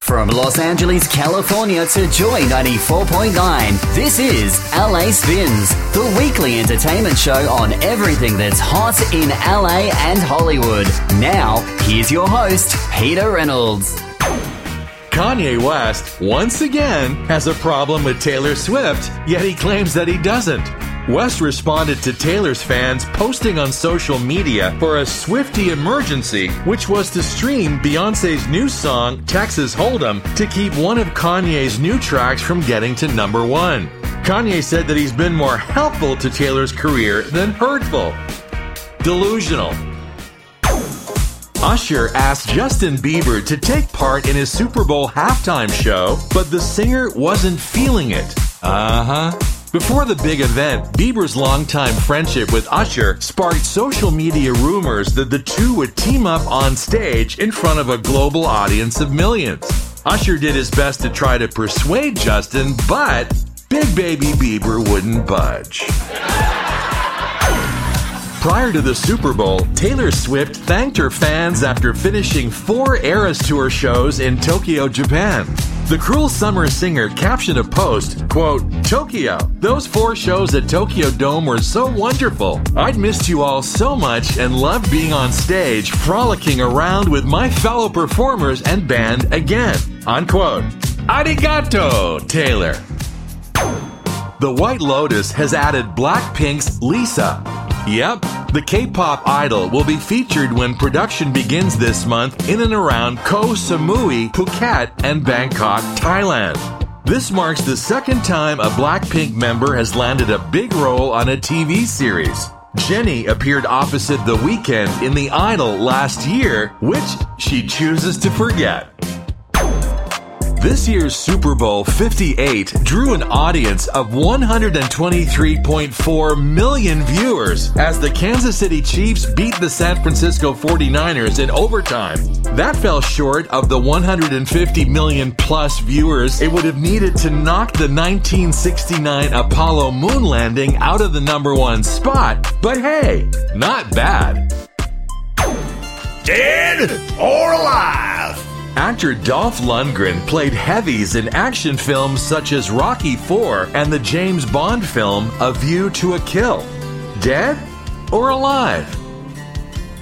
From Los Angeles, California to Joy 94.9, this is LA Spinz, the weekly entertainment show on everything that's hot in LA and Hollywood. Now, here's your host, Peter Reynolds. Kanye West, once again, has a problem with Taylor Swift, yet he claims that he doesn't. West responded to Taylor's fans posting on social media for a Swiftie emergency, which was to stream Beyonce's new song, Texas Hold'em, to keep one of Kanye's new tracks from getting to number one. Kanye said that he's been more helpful to Taylor's career than hurtful. Delusional. Usher asked Justin Bieber to take part in his Super Bowl halftime show, but the singer wasn't feeling it. Uh huh. Before the big event, Bieber's longtime friendship with Usher sparked social media rumors that the two would team up on stage in front of a global audience of millions. Usher did his best to try to persuade Justin, but Big Baby Bieber wouldn't budge. Prior to the Super Bowl, Taylor Swift thanked her fans after finishing four Eras Tour shows in Tokyo, Japan. The Cruel Summer singer captioned a post, quote, Tokyo, those four shows at Tokyo Dome were so wonderful. I'd missed you all so much and loved being on stage, frolicking around with my fellow performers and band again. Unquote. Arigato, Taylor. The White Lotus has added Blackpink's Lisa. Yep, the K-pop idol will be featured when production begins this month in and around Koh Samui, Phuket, and Bangkok, Thailand. This marks the second time a Blackpink member has landed a big role on a TV series. Jennie appeared opposite The Weeknd in The Idol last year, which she chooses to forget. This year's Super Bowl 58 drew an audience of 123.4 million viewers as the Kansas City Chiefs beat the San Francisco 49ers in overtime. That fell short of the 150 million plus viewers it would have needed to knock the 1969 Apollo moon landing out of the number one spot. But hey, not bad. Dead or alive? Actor Dolph Lundgren played heavies in action films such as Rocky IV and the James Bond film A View to a Kill. Dead or alive?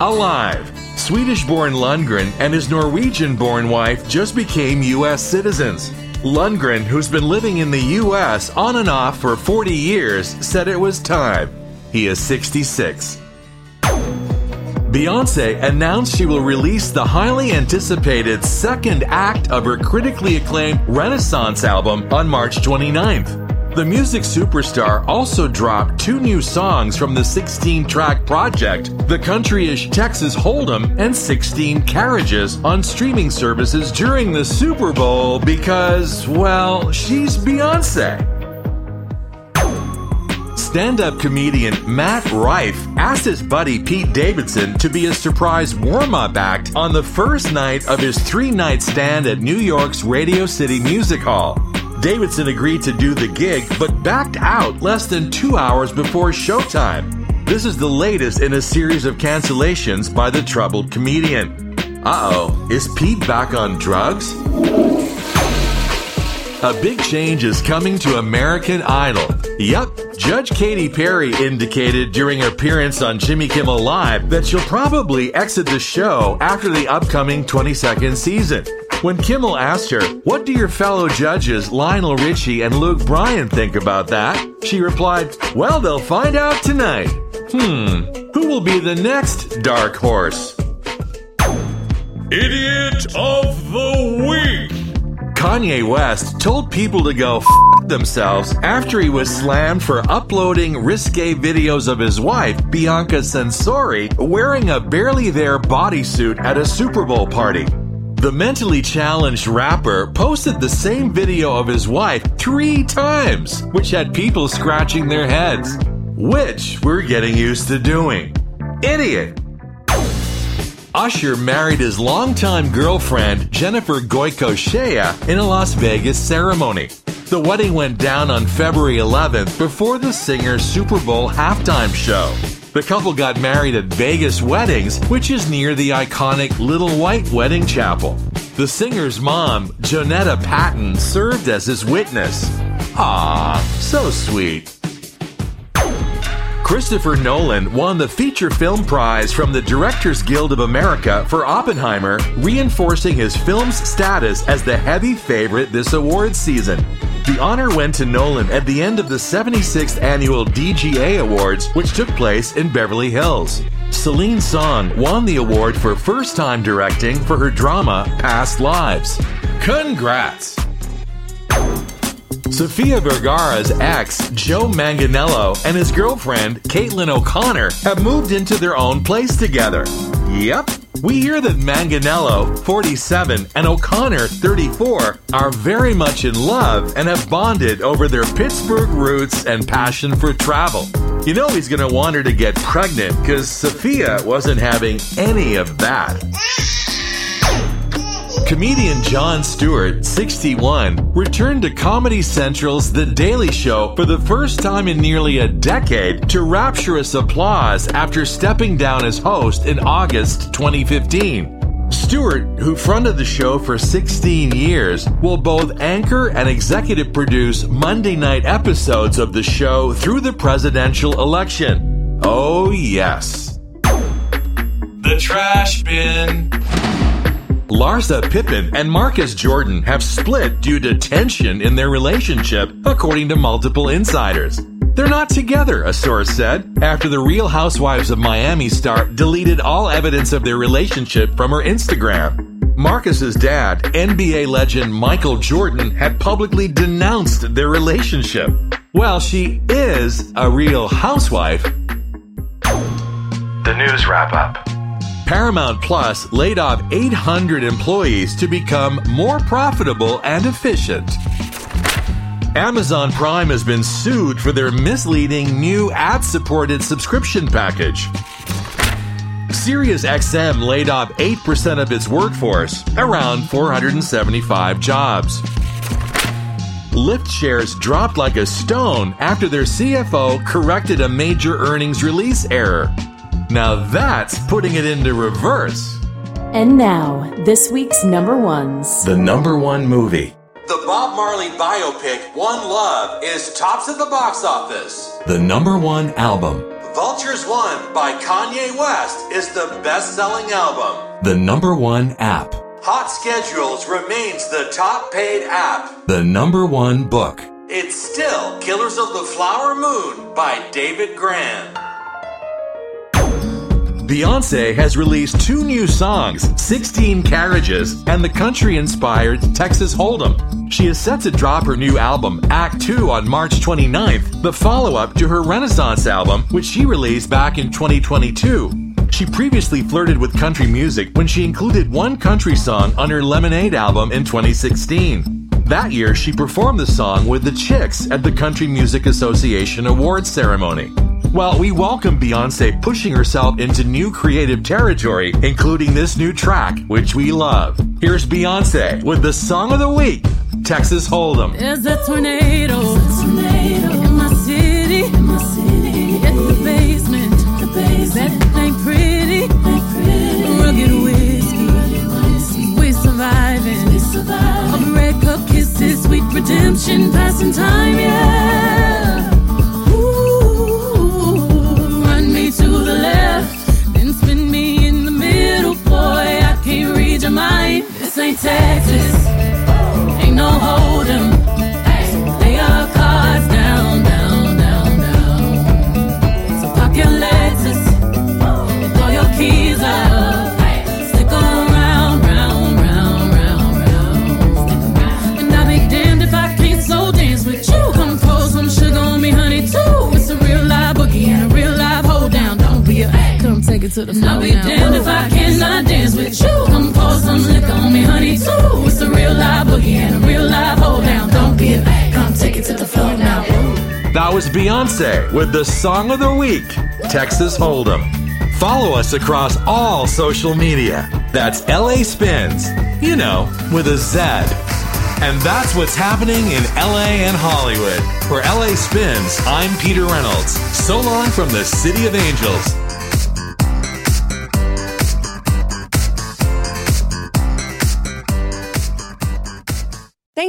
Alive. Swedish born Lundgren and his Norwegian born wife just became U.S. citizens. Lundgren, who's been living in the U.S. on and off for 40 years, said it was time. He is 66. Beyonce announced she will release the highly anticipated second act of her critically acclaimed Renaissance album on March 29th. The music superstar also dropped two new songs from the 16 track project, the countryish Texas Hold'em and 16 Carriages, on streaming services during the Super Bowl because, well, she's Beyonce. Stand up comedian Matt Rife asked his buddy Pete Davidson to be a surprise warm up act on the first night of his three night stand at New York's Radio City Music Hall. Davidson agreed to do the gig, but backed out less than two hours before showtime. This is the latest in a series of cancellations by the troubled comedian. Uh oh, is Pete back on drugs? A big change is coming to American Idol. Yep, Judge Katy Perry indicated during her appearance on Jimmy Kimmel Live that she'll probably exit the show after the upcoming 22nd season. When Kimmel asked her, What do your fellow judges Lionel Richie and Luke Bryan think about that? She replied, Well, they'll find out tonight. Hmm, who will be the next dark horse? Idiot of the Week. Kanye West told people to go f themselves after he was slammed for uploading risque videos of his wife, Bianca Censori, wearing a barely there bodysuit at a Super Bowl party. The mentally challenged rapper posted the same video of his wife three times, which had people scratching their heads, which we're getting used to doing. Idiot. Usher married his longtime girlfriend, Jennifer Goicoechea, in a Las Vegas ceremony. The wedding went down on February 11th before the singer's Super Bowl halftime show. The couple got married at Vegas Weddings, which is near the iconic Little White Wedding Chapel. The singer's mom, Jonetta Patton, served as his witness. Ah, so sweet. Christopher Nolan won the Feature Film Prize from the Directors Guild of America for Oppenheimer, reinforcing his film's status as the heavy favorite this award season. The honor went to Nolan at the end of the 76th annual DGA Awards, which took place in Beverly Hills. Celine Song won the award for first time directing for her drama Past Lives. Congrats! Sofia Vergara's ex, Joe Manganiello, and his girlfriend, Caitlin O'Connor, have moved into their own place together. Yep. We hear that Manganiello, 47, and O'Connor, 34, are very much in love and have bonded over their Pittsburgh roots and passion for travel. You know he's going to want her to get pregnant because Sofia wasn't having any of that. Comedian Jon Stewart, 61, returned to Comedy Central's The Daily Show for the first time in nearly a decade to rapturous applause after stepping down as host in August 2015. Stewart, who fronted the show for 16 years, will both anchor and executive produce Monday night episodes of the show through the presidential election. Oh, yes. The trash bin. Larsa Pippen and Marcus Jordan have split due to tension in their relationship, according to multiple insiders. They're not together, a source said, after the Real Housewives of Miami star deleted all evidence of their relationship from her Instagram. Marcus's dad, NBA legend Michael Jordan, had publicly denounced their relationship. Well, she is a real housewife. The news wrap up. Paramount Plus laid off 800 employees to become more profitable and efficient. Amazon Prime has been sued for their misleading new ad supported subscription package. SiriusXM laid off 8% of its workforce, around 475 jobs. Lyft shares dropped like a stone after their CFO corrected a major earnings release error. Now that's putting it into reverse. And now, this week's number ones. The number one movie. The Bob Marley biopic, One Love, is tops at the box office. The number one album. Vultures One by Kanye West is the best selling album. The number one app. Hot Schedules remains the top paid app. The number one book. It's still Killers of the Flower Moon by David Grann. Beyonce has released two new songs, 16 Carriages and the country inspired Texas Hold'em. She is set to drop her new album, Act 2, on March 29th, the follow up to her Renaissance album, which she released back in 2022. She previously flirted with country music when she included one country song on her Lemonade album in 2016. That year, she performed the song with the Chicks at the Country Music Association Awards ceremony. Well, we welcome Beyonce pushing herself into new creative territory, including this new track, which we love. Here's Beyonce with the song of the week, Texas Hold'em. There's a tornado, to the floor. I'll be damned if I cannot dance with you. Come pour some liquor on me, honey, too. It's a real live boogie and a real live hold down. Don't be a come take it to the floor now. That was Beyonce with the song of the week, Texas Hold'em. follow us across all social media. That's LA Spinz, you know, with a Z. And that's what's happening in LA and Hollywood. For LA Spinz, I'm Peter Reynolds. So long from the City of Angels.